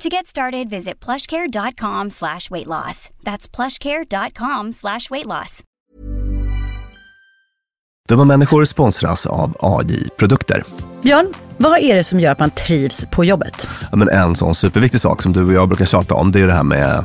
To get started, visit plushcare.com slash weight loss. That's plushcare.com slash weight loss. Dumma människor sponsras av AJ Produkter. Björn, vad är det som gör att man trivs på jobbet? Ja, men en sån superviktig sak som du och jag brukar tjata om, det är det här med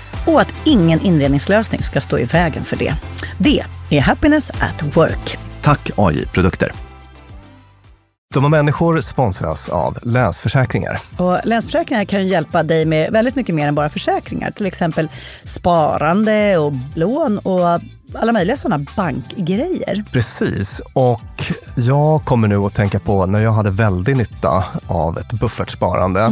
och att ingen inredningslösning ska stå i vägen för det. Det är Happiness at Work. Tack AI Produkter. Dumma människor sponsras av Länsförsäkringar. Och Länsförsäkringar kan ju hjälpa dig med väldigt mycket mer än bara försäkringar. Till exempel sparande och lån och alla möjliga sådana bankgrejer. Precis, och jag kommer nu att tänka på när jag hade väldigt nytta av ett buffertsparande.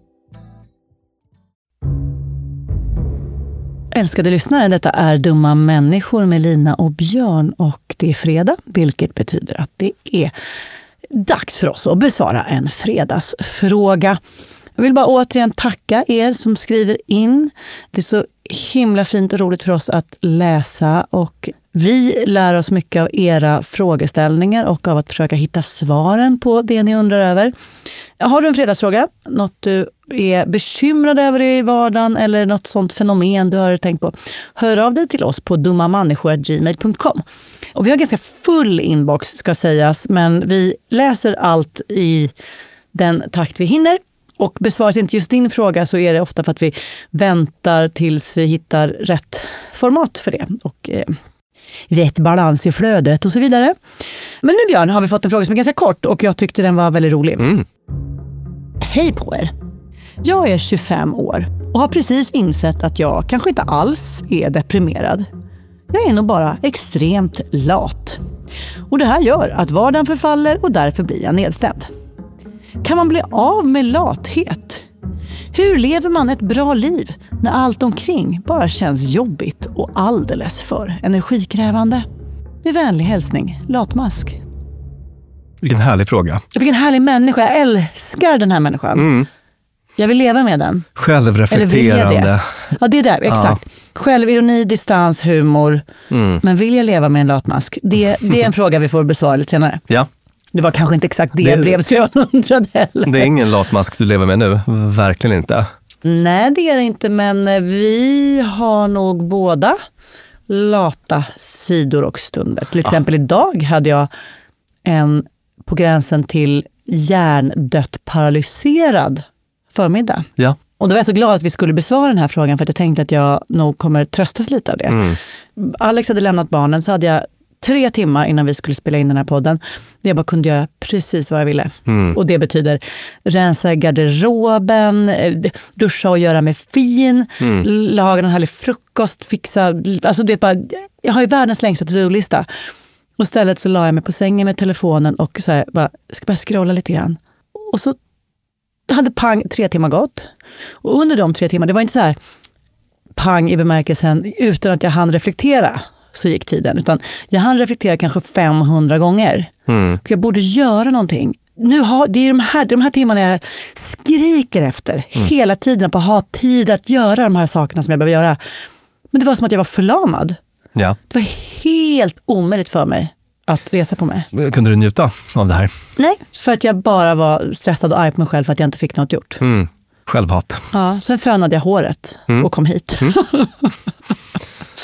Älskade lyssnare, detta är Dumma människor med Lina och Björn och det är fredag, vilket betyder att det är dags för oss att besvara en fredagsfråga. Jag vill bara återigen tacka er som skriver in. Det är så himla fint och roligt för oss att läsa och vi lär oss mycket av era frågeställningar och av att försöka hitta svaren på det ni undrar över. Har du en fredagsfråga? Något du är bekymrad över i vardagen eller något sånt fenomen du har tänkt på? Hör av dig till oss på dummamänniskor.gmail.com. Och vi har ganska full inbox ska sägas, men vi läser allt i den takt vi hinner. Och besvaras inte just din fråga så är det ofta för att vi väntar tills vi hittar rätt format för det. Och, eh, rätt balans i flödet och så vidare. Men nu Björn har vi fått en fråga som är ganska kort och jag tyckte den var väldigt rolig. Hej på er! Jag är 25 år och har precis insett att jag kanske inte alls är deprimerad. Jag är nog bara extremt lat. Och det här gör att vardagen förfaller och därför blir jag nedstämd. Kan man bli av med lathet? Hur lever man ett bra liv när allt omkring bara känns jobbigt och alldeles för energikrävande? Med vänlig hälsning, Latmask. Vilken härlig fråga. Vilken härlig människa. Jag älskar den här människan. Jag vill leva med den. Eller Självreflekterande. det? Ja, det är där. Exakt. Självironi, distans, humor. Men vill jag leva med en latmask? Det, det är en fråga vi får besvara lite senare. Ja, Det var kanske inte exakt det, Det- brevskrivaren undrade heller. det är ingen latmask du lever med nu. Verkligen inte. Nej, det är det inte, men eh, vi har nog båda lata sidor och stunder. Till exempel idag hade jag en på gränsen till hjärndött paralyserad förmiddag. Ja. Och då var jag så glad att vi skulle besvara den här frågan för att jag tänkte att jag nog kommer tröstas lite av det. Alex hade lämnat barnen så hade jag tre timmar innan vi skulle spela in den här podden där jag bara kunde göra precis vad jag ville. Och det betyder rensa garderoben, duscha och göra mig fin, laga en härlig frukost, fixa... Alltså det bara, jag har ju världens längsta to-do-lista. Och istället så la jag mig på sängen med telefonen och så här, bara, ska bara scrolla lite grann. Och så hade pang tre timmar gått. Och under de tre timmarna, det var inte så här pang i bemärkelsen utan att jag hann reflektera så gick tiden. Utan jag hann reflektera kanske 500 gånger. Så jag borde göra någonting. Nu har, det är de här, de här timmarna jag skriker efter hela tiden på att ha tid att göra de här sakerna som jag behöver göra. Men det var som att jag var förlamad. ja. Det var helt omöjligt för mig att resa på mig. Kunde du njuta av det här? Nej, för att jag bara var stressad och arg på mig själv för att jag inte fick något gjort. Mm. Självhat. Ja, sen fönade jag håret och kom hit.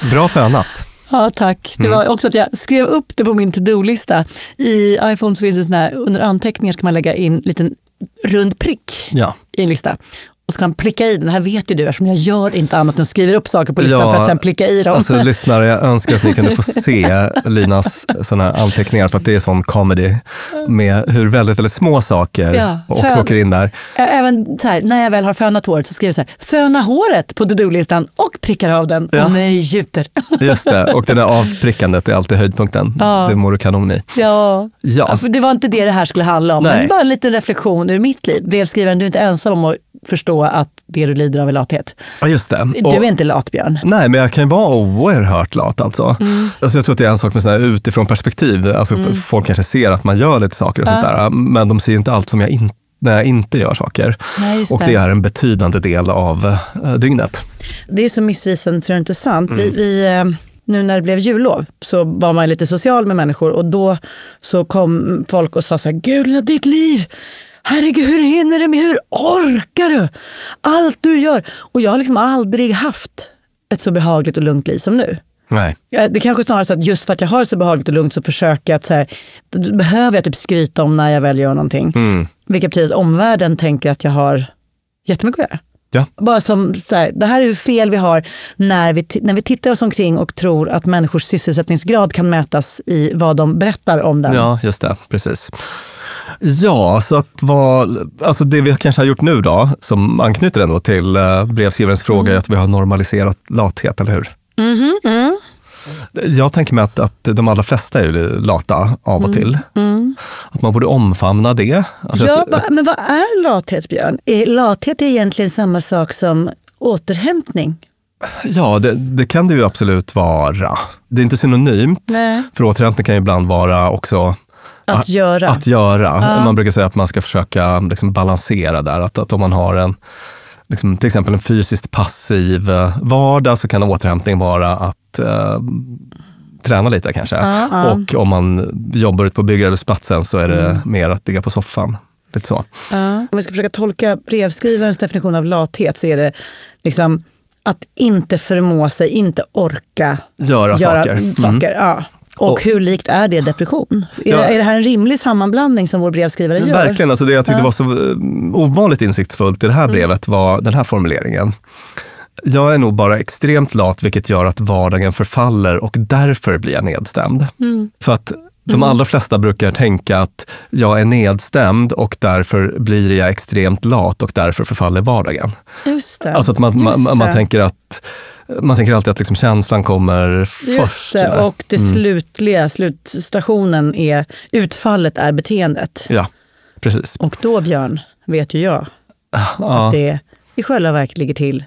Bra fönat. Ja, tack. Det var också att jag skrev upp det på min to-do-lista. I iPhone så finns det sån här, under anteckningar ska man lägga in en liten rund prick Ja. i en lista. Och så kan man pricka i den. Det här vet ju du eftersom jag gör inte annat än skriver upp saker på listan Ja, för att sen pricka i dem. Alltså lyssnare, jag önskar att ni kunde få se Linas såna här anteckningar för att det är sån comedy med hur väldigt, väldigt små saker Ja, också skön. åker in där. Även så här, när jag väl har fönat håret så skriver jag så här, föna håret på to-do-listan och prickar av den. Ja. Och nej, gjuter. Just det, och det där avprickandet är alltid höjdpunkten. Ja. Det mår du kanon i. Ja. Ja. Det var inte det det här skulle handla om. Nej. Men bara en liten reflektion ur mitt liv. Brevskrivaren, du är inte ensam om att förstå att det du lider av är lathet. Ja, just det. Du Och- är inte lat, Björn. Nej, men jag kan ju vara oerhört lat alltså. Mm. alltså jag tror att det är en sak med sådana här utifrån perspektiv. Alltså Folk kanske ser att man gör lite saker och sånt där, men de ser inte allt som jag inte när jag inte gör saker. Nej, och det. det är en betydande del av eh, dygnet. Det är så missvisande så det är inte sant. Mm. Vi, vi, eh, nu när det blev jullov så var man lite social med människor och då så kom folk och sa så här, Gud, ditt liv, herregud, hur hinner du med, hur orkar du? Allt du gör. Och jag har liksom aldrig haft ett så behagligt och lugnt liv som nu. Nej. Det kanske snarare så att just för att jag har det så behagligt och lugnt så försöker jag att så här, behöver jag typ skryta om när jag väl gör någonting. Vilket betyder att omvärlden tänker att jag har jättemycket att göra. Ja. Bara som så här, det här är fel vi har när vi, när vi tittar oss omkring och tror att människors sysselsättningsgrad kan mätas i vad de berättar om den. Ja, just det. Precis. Ja, så att vad, alltså det vi kanske har gjort nu då, som anknyter ändå till eh, brevskrivarens fråga, Mm. är att vi har normaliserat lathet, eller hur? Mm-hmm, Jag tänker mig att, att de allra flesta är lata av och till. Att man borde omfamna det. Alltså. Ja, att, va, men vad är lathet, Björn? Är lathet är egentligen samma sak som återhämtning. ja det, det kan det ju absolut vara. Det är inte synonymt, Nej. för återhämtning kan ju ibland vara också Att göra. Att göra. Man brukar säga att man ska försöka liksom balansera där. Att, att om man har en, liksom, till exempel en fysiskt passiv eh, vardag så kan återhämtning vara att eh, träna lite kanske. Och om man jobbar ute på byggarbetsplatsen så är det mer att ligga på soffan. Lite så. Om vi ska försöka tolka brevskrivarens definition av lathet så är det liksom att inte förmå sig, inte orka Göra saker. Mm. saker, Ja. Och, Och- hur likt är det depression? Är, Ja. är det här en rimlig sammanblandning som vår brevskrivare gör? Verkligen. Alltså det jag tyckte var så eh, ovanligt insiktsfullt i det här brevet var den här formuleringen. Jag är nog bara extremt lat vilket gör att vardagen förfaller och därför blir jag nedstämd. För att de allra flesta brukar tänka att jag är nedstämd och därför blir jag extremt lat och därför förfaller vardagen. Just det. Alltså att man, man, man tänker att man tänker alltid att liksom känslan kommer Just först. det. Och det slutliga, slutstationen är, utfallet är beteendet. Ja, precis. Och då, Björn, vet ju jag Ja. att det i själva verket ligger till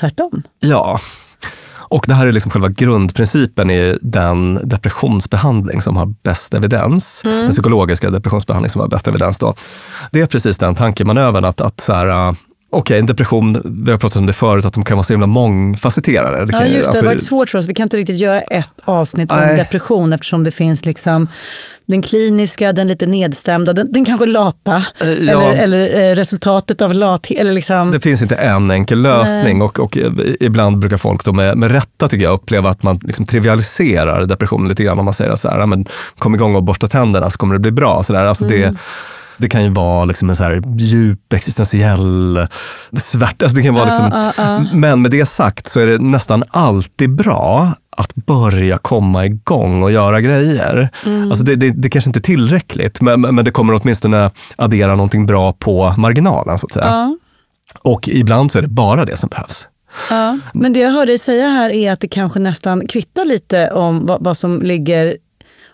tvärtom. Ja. Och det här är liksom själva grundprincipen i den depressionsbehandling som har bäst evidens. Den psykologiska depressionsbehandling som har bäst evidens. Då. Det är precis den tankemanövern att, att så här, Okej, en depression, vi har pratat om det förut, att de kan vara så himla mångfacetterade. Det Ja, kan ju- just det. alltså- det har varit svårt för oss. Vi kan inte riktigt göra ett avsnitt om Nej. depression eftersom det finns liksom den kliniska, den lite nedstämda, den, den kanske lata. Eh, ja. Eller, eller eh, resultatet av lathet. Eller liksom, Det finns inte en enkel lösning och, och ibland brukar folk då med, med rätta tycker jag uppleva att man liksom trivialiserar depressionen lite grann. Om man säger att så här, "Ja, men, kom igång och borsta tänderna så kommer det bli bra. Så där. Alltså det, det kan ju vara liksom en så här djup existentiell svärta. Alltså det kan vara liksom, Men med det sagt så är det nästan alltid bra att börja komma igång och göra grejer. Alltså det, det, det kanske inte är tillräckligt, men, men det kommer åtminstone addera någonting bra på marginalen. så att säga. Och ibland så är det bara det som behövs. Ja, men det jag hörde dig säga här är att det kanske nästan kvittar lite om vad, vad som ligger,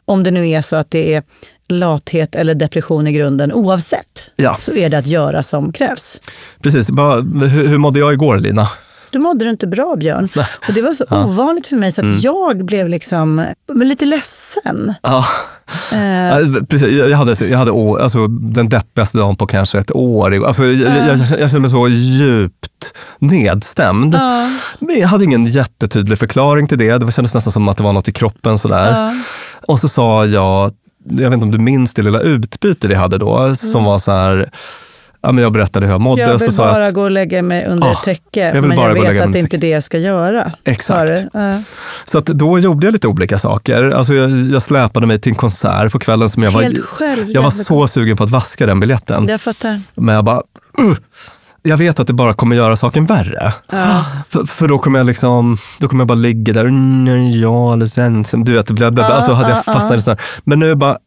om det nu är så att det är lathet eller depression i grunden, oavsett, Ja. så är det att göra som krävs. Precis. Hur, hur mådde jag igår, Lina? Du mådde du inte bra Björn. Och det var så ovanligt för mig så att Mm. jag blev liksom men lite ledsen. Ja. Eh, Ja, Precis, jag hade, jag hade å- alltså, den deppigaste dagen på kanske ett år. Alltså, jag, jag, jag, jag kände mig så djupt nedstämd. Men jag hade ingen jättetydlig förklaring till det. Det kändes nästan som att det var något i kroppen. Sådär. Och så sa jag, jag vet inte om du minns det lilla utbyte vi hade då, som var så här, ja, men jag berättade hur jag mådde. jag så vill jag bara att, gå och lägga mig under ett täcke, jag men jag vet att det inte är det jag ska göra. Exakt. Så att då gjorde jag lite olika saker. Alltså jag, jag släpade mig till en konsert på kvällen som jag var... Helt själv, Jag var så sugen på att vaska den biljetten. Jag fattar. Men jag bara, uh, jag vet att det bara kommer göra saken värre. För, för då kommer jag liksom, då kommer jag bara ligga där, mm, ja eller sen, sen du vet, det blev, alltså hade jag fastnat i sån här. Men nu bara,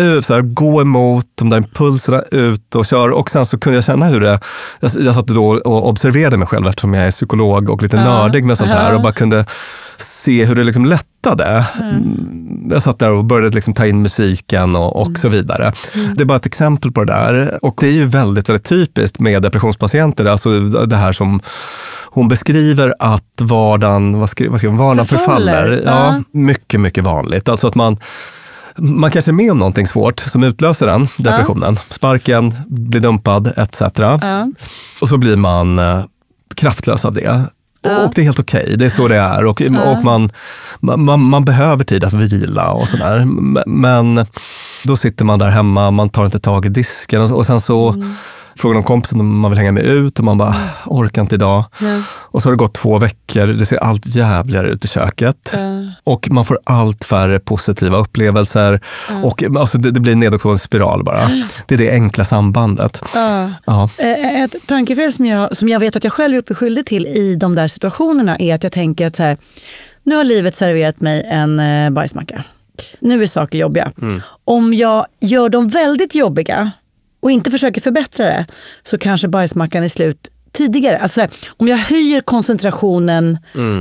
uh, så här, gå emot de där impulserna ut och köra. Och sen så kunde jag känna hur det, jag, jag satt då och observerade mig själv eftersom jag är psykolog och lite nördig med sånt här och bara kunde se hur det liksom lättade. Mm. Jag satt där och började liksom ta in musiken och, och så vidare. Det är bara ett exempel på det där. Och det är ju väldigt, väldigt typiskt med depressionspatienter. Alltså det här som hon beskriver att vardagen, vad skri, vad hon, vardagen Förfaller. förfaller. Ja, mycket, mycket vanligt. Alltså att man man kanske är med om någonting svårt som utlöser den depressionen. Sparken, blir dumpad etc. Ja. Och så blir man eh, kraftlös av det. Och det är helt okej, det är så det är. Och, och man, man, man behöver tid att vila och sådär. Men då sitter man där hemma, man tar inte tag i disken och, och sen så frågar de kompisen om man vill hänga med ut och man bara, orkar inte idag. Och så har det gått två veckor, det ser allt jävligare ut i köket. Och man får allt färre positiva upplevelser. Och alltså, det, det blir en nedåtgående spiral bara. Det är det enkla sambandet. Ja. Eh, Ett tankefel som jag, som jag vet att jag själv gjort mig skyldig till i de där situationerna är att jag tänker att så här, nu har livet serverat mig en eh, bajsmacka. Nu är saker jobbiga. Om jag gör dem väldigt jobbiga och inte försöker förbättra det så kanske bajsmackan är slut tidigare. Alltså, här, om jag höjer koncentrationen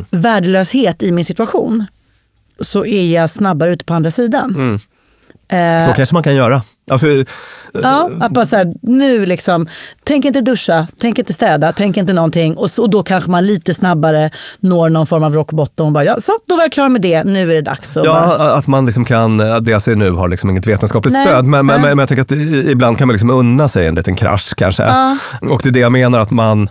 värdelöshet i min situation så är jag snabbare ute på andra sidan. Eh, Så kanske man kan göra. Alltså, Ja, att bara så här, nu liksom, tänk inte duscha, tänk inte städa, tänk inte någonting. Och, så, och då kanske man lite snabbare når någon form av rock bottom och bara, ja, så då var jag klar med det, nu är det dags. att bara, Ja, att man liksom kan, det jag säger nu har liksom inget vetenskapligt Nej, stöd, men, men, men jag tänker att ibland kan man liksom unna sig en liten krasch kanske. Och det är det jag menar, att man,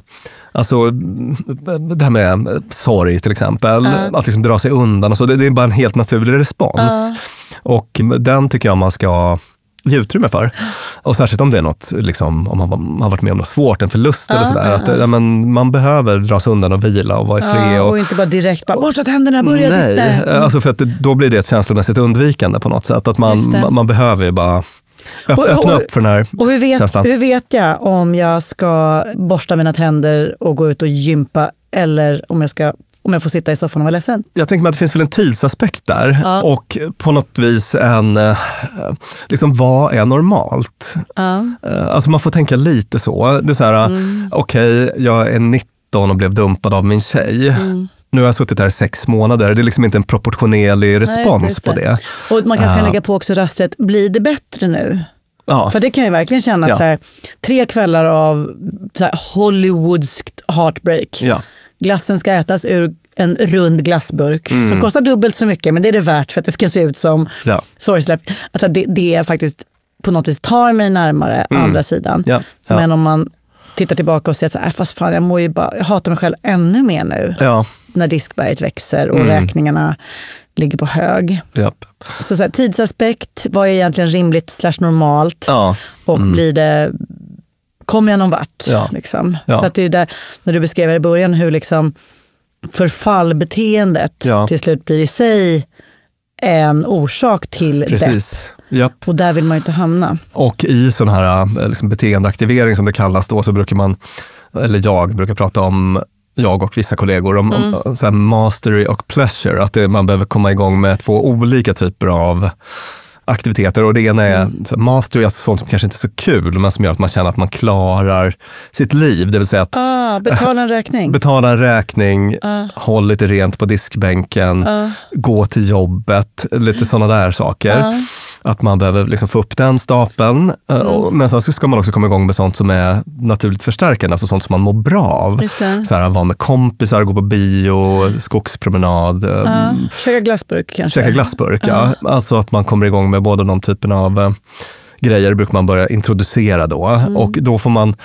alltså det här med sorg till exempel, att liksom dra sig undan och så, det, det är bara en helt naturlig respons. Och den tycker jag man ska ge utrymme för. Och särskilt om det är något, liksom, om man har varit med om något svårt, en förlust eller sådär. Att, ja, men man behöver dra sig undan och vila och vara i fred. ja, och, och inte bara direkt bara, borsta tänderna, börja Nej, dista. alltså för att det, då blir det ett känslomässigt undvikande på något sätt. Att man, det. man, man behöver ju bara ö- Och- öppna och- upp för den här Och hur vet, känslan. hur vet jag om jag ska borsta mina tänder och gå ut och gympa eller om jag, ska, om jag får sitta i soffan och vara ledsen. Jag tänker mig att det finns väl en tidsaspekt där Ja. och på något vis en, eh, liksom vad är normalt? Ja. Eh, Alltså man får tänka lite så. Det är så här, Mm. okej, jag är 19 och blev dumpad av min tjej. Mm. Nu har jag suttit här i sex månader. Det är liksom inte en proportionerlig respons Nej, just det, på just det. Och man kanske kan Ja. lägga på också rastret, blir det bättre nu? Ja, För det kan jag verkligen känna, Ja. så här, tre kvällar av så här, Hollywoodskt heartbreak. ja. Glassen ska ätas ur en rund glassburk som kostar dubbelt så mycket, men det är det värt för att det ska se ut som Mm. Ja. sorgslöst. Alltså det, det faktiskt på något vis tar mig närmare andra sidan. Mm. Ja, ja. Men om man tittar tillbaka och säger så här, "Äh, fast fan jag, mår ju bara, jag hatar mig själv ännu mer nu. Ja, När diskberget växer Mm. och räkningarna ligger på hög. japp. Så, så här, tidsaspekt, vad är egentligen rimligt slash normalt? Och blir det, kommer jag någon vart? Ja. Liksom? Ja. För att det är där, när du beskrev i början hur liksom förfallbeteendet Ja. till slut blir i sig en orsak till det. precis. Japp. Och där vill man ju inte hamna. Och i sån här eh, liksom beteendeaktivering som det kallas då, så brukar man, eller jag brukar prata om, jag och vissa kollegor, om, Mm. om mastery och pleasure. Att det, man behöver komma igång med två olika typer av aktiviteter. Och det ena är Mm. mastery, alltså sånt som kanske inte är så kul, men som gör att man känner att man klarar sitt liv. Det vill säga att Ah, betala en räkning. betala en räkning, håll lite rent på diskbänken, gå till jobbet, lite sådana där saker. Att man behöver liksom få upp den stapeln. Eh, Mm. Men sen så ska man också komma igång med sånt som är naturligt förstärkande, alltså sånt som man mår bra av. Så här, vara med kompisar, gå på bio, skogspromenad, eh, Ja, käka glassburk kanske. käka glassburk. Ja. Alltså att man kommer igång med båda de typen av eh, grejer brukar man börja introducera då. Mm. Och då får man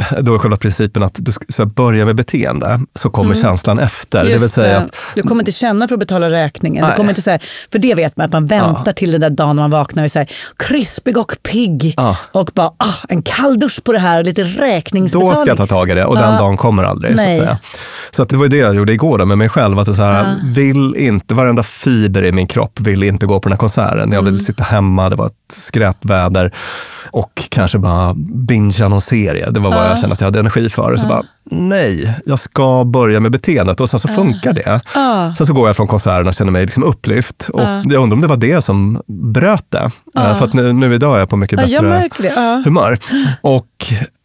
då är själva principen att du ska så börja med beteende, så kommer känslan efter. det vill Mm. Säga att Du kommer inte känna för att betala räkningen. Du kommer inte så här, för det vet man, att man väntar till den där dagen när man vaknar och är så här, krispig och pigg. Ja. Och bara, ah, en kalldusch på det här och lite då räkningsbetalning. ska jag ta tag i det och den dagen kommer aldrig. Så, Nej. att säga. så att det var det jag gjorde igår då, med mig själv. Att så här, vill inte, varenda fiber i min kropp vill inte gå på den här konserten. Jag vill Mm. sitta hemma, det var ett skräpväder och kanske bara bingea någon serie. Det var vad jag kände att jag hade energi för. Så bara, nej, jag ska börja med beteendet och sen så funkar det. Sen så går jag från konserten och känner mig liksom upplyft. Och jag undrar om det var det som bröt det. Eh, För att nu, nu idag är jag på mycket bättre humör. Och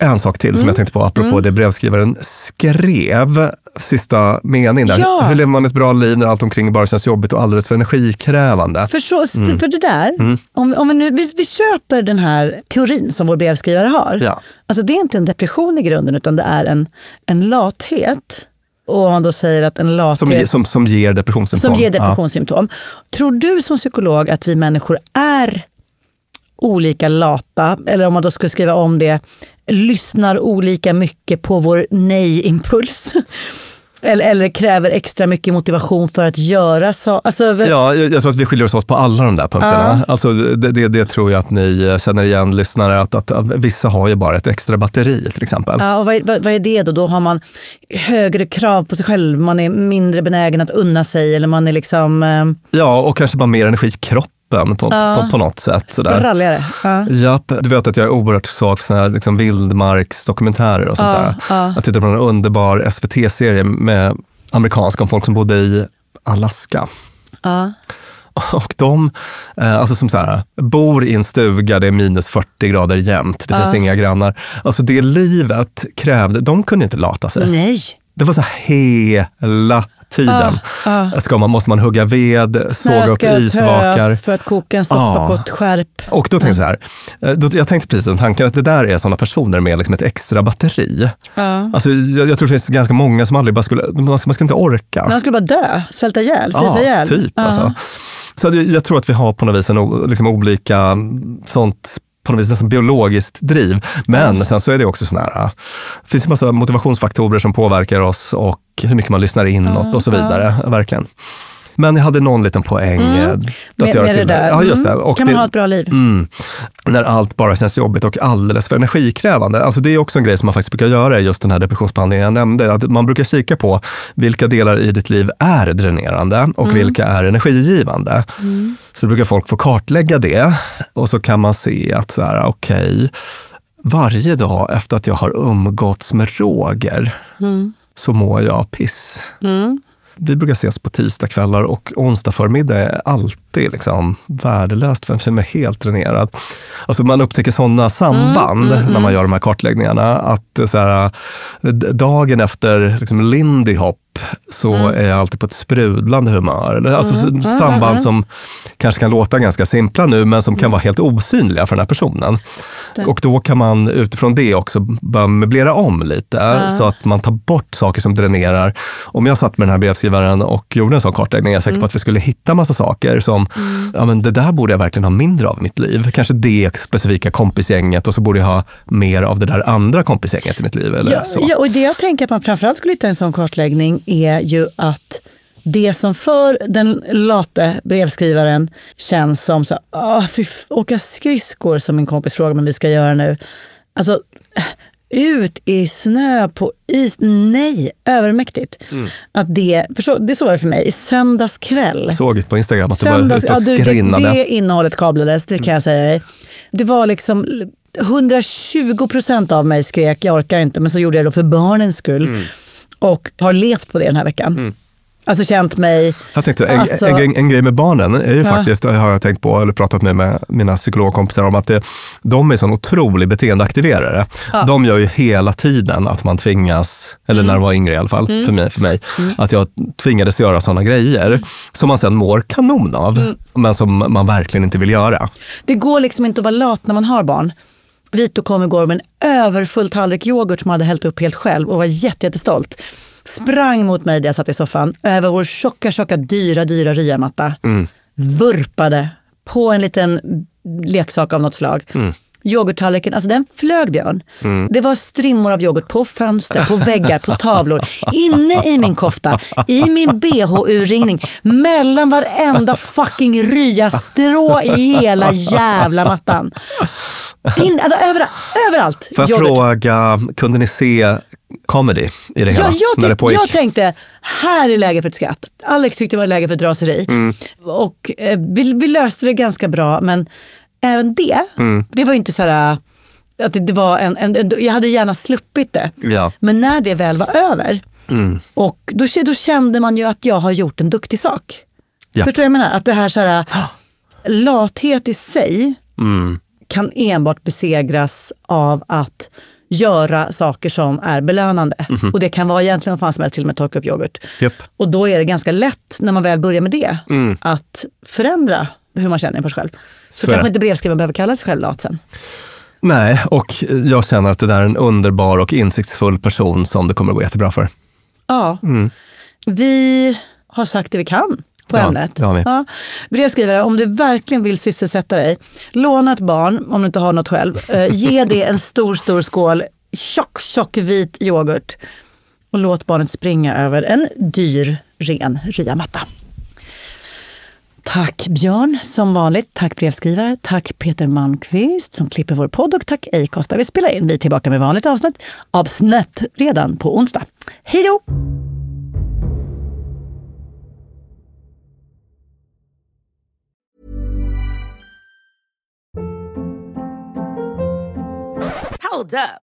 en sak till Mm. som jag tänkte på, apropå det brevskrivaren skrev, sista meningen där. Ja. Hur lever man ett bra liv när allt omkring bara känns jobbigt och alldeles för energikrävande? För, så, Mm. för det där, om, om vi, nu, vi, vi köper den här teorin som vår brevskrivare har. Ja. Alltså det är inte en depression i grunden utan det är en, en lathet. Och om man då säger att en lathet... Som, ge- som, som ger depressionssymptom. Som ger depressionssymptom. Tror du som psykolog att vi människor är olika lata, eller om man då skulle skriva om det, lyssnar olika mycket på vår nej-impuls? eller, eller kräver extra mycket motivation för att göra så? Alltså, Ja, ja jag, jag tror att vi skiljer oss åt på alla de där punkterna. Alltså, det, det, det tror jag att ni känner igen, lyssnare, att, att, att vissa har ju bara ett extra batteri till exempel. Ja, och vad, vad, vad är det då? Då har man högre krav på sig själv, man är mindre benägen att unna sig eller man är liksom eh, Ja, och kanske bara mer energi i kroppen på, på, på något sätt. Sådär. spralligare. Ja. Japp, du vet att jag är oerhört svag för såna här liksom vildmarksdokumentärer och sånt där. Jag tittade på en underbar SVT-serie med amerikanska om folk som bodde i Alaska. Ja. Och de, eh, alltså som så här, bor i en stuga, det är minus 40 grader jämt, det finns inga grannar. Alltså det livet krävde, de kunde inte lata sig. Nej. Det var så här hela tiden. Ska man, måste man hugga ved, såga upp isvakar. för att koka en soppa Ja. på ett skärp. Och då tänkte jag så här, eh, då, jag tänkte precis den tanken att det där är sådana personer med liksom ett extra batteri. Alltså, jag, jag tror det finns ganska många som aldrig bara skulle, man ska, man ska inte orka. Man skulle bara dö, svälta ihjäl, frysa ihjäl. typ. Alltså. Så det, jag tror att vi har på något vis en, liksom olika sånt på något vis nästan biologiskt driv. Men sen så är det också sån här, äh, det finns en massa motivationsfaktorer som påverkar oss och hur mycket man lyssnar inåt och så vidare. Verkligen. Men jag hade någon liten poäng. eh, att Mm. Med, göra med det där. Ja, just det. Mm. Och kan man det- ha ett bra liv? Mm. När allt bara känns jobbigt och alldeles för energikrävande. Alltså det är också en grej som man faktiskt brukar göra i just den här depressionsbehandlingen jag nämnde. Att man brukar kika på vilka delar i ditt liv är dränerande och vilka är energigivande. Så då brukar folk få kartlägga det och så kan man se att så här, okej, varje dag efter att jag har umgåtts med Roger så mår jag piss. Vi brukar ses på tisdagskvällar och onsdag förmiddag är alltid liksom värdelöst för jag känner mig helt dränerad. Alltså man upptäcker sådana samband när man gör de här kartläggningarna. Att eh, så här, d- dagen efter liksom Lindy Hop så är jag alltid på ett sprudlande humör. Alltså så- samband som kanske kan låta ganska simpla nu men som kan vara helt osynliga för den här personen. Och då kan man utifrån det också börja möblera om lite så att man tar bort saker som dränerar. Om jag satt med den här brevskrivaren och gjorde en sån kartläggning, jag är säker på att vi skulle hitta massa saker som, ja men det där borde jag verkligen ha mindre av i mitt liv. Kanske det specifika kompisgänget och så borde jag ha mer av det där andra kompisgänget i mitt liv. Eller Ja, så. ja, och det jag tänker att man framförallt skulle hitta en sån kartläggning är ju att det som för den late brevskrivaren känns som så ah, fy, åka skridskor som min kompis frågar om vi ska göra nu. Alltså, ut i snö på is. Nej, övermäktigt. Att det, för så, det så var det för mig i söndags kväll. Såg på Instagram att du var Söndags, ute och ja, du, skrinnade. det, det innehållet kablades, det kan jag säga dig. Det var liksom 120 procent av mig skrek, jag orkar inte, men så gjorde jag det för barnens skull. Mm. Och har levt på det den här veckan. Alltså känt mig... Jag tänkte, en, Alltså- en, en grej med barnen är ju Ja. faktiskt, har jag tänkt på, eller pratat med, med mina psykologkompisar om, att det, de är sån otrolig beteendeaktiverare. De gör ju hela tiden att man tvingas, eller Mm. när de var yngre i alla fall, för, mig, för mig, att jag tvingades göra sådana grejer som man sen mår kanon av, Mm. men som man verkligen inte vill göra. Det går liksom inte att vara lat när man har barn. Vito kom igår med en överfull tallrik yoghurt som han hade hällt upp helt själv och var jätte, jättestolt. Sprang mot mig där jag satt i soffan över vår tjocka, tjocka, dyra, dyra ryamatta. Vurpade på en liten leksak av något slag. Yoghurttallriken, alltså den flög Björn. Det var strimmor av yoghurt på fönster, på väggar, på tavlor. Inne i min kofta, i min bh-urringning, mellan varenda fucking ryastrå i hela jävla mattan. In, alltså överallt. överallt. Får jag fråga, kunde ni se comedy i det hela? Ja, jag, när det pågick? jag tänkte, här är läge för ett skratt. Alex tyckte det var läge för ett raseri. Mm. Och eh, vi, vi löste det ganska bra, men även det, Mm. det var ju inte så här... Att det, det var en, en, en, jag hade gärna sluppit det. Ja. Men när det väl var över, Mm. och då, då kände man ju att jag har gjort en duktig sak. Ja. Förstår du vad jag menar? Att det här, så här lathet i sig Mm. kan enbart besegras av att göra saker som är belönande. Mhm. Och det kan vara egentligen vad fan som helst, till och med torka upp yoghurt. Japp. Och då är det ganska lätt, när man väl börjar med det, att förändra hur man känner inför sig själv. Så, Mm. Så kanske inte brevskrivaren behöver kalla sig själv lat sen. Nej, och jag känner att det där är en underbar och insiktsfull person som det kommer att gå jättebra för. Ja. Vi har sagt det vi kan på Mm. Ja, ämnet. det har vi. Ja. Brevskrivare, om du verkligen vill sysselsätta dig, låna ett barn om du inte har något själv. Eh, ge det en stor, stor skål tjock, tjock vit yoghurt och låt barnet springa över en dyr, ren ryamatta. Tack Björn som vanligt. Tack brevskrivare. Tack Peter Malmqvist som klipper vår podd och tack Acast där vi spelar in. Vi är tillbaka med vanligt avsnitt. Avsnitt redan på onsdag. Hej då! Hold up.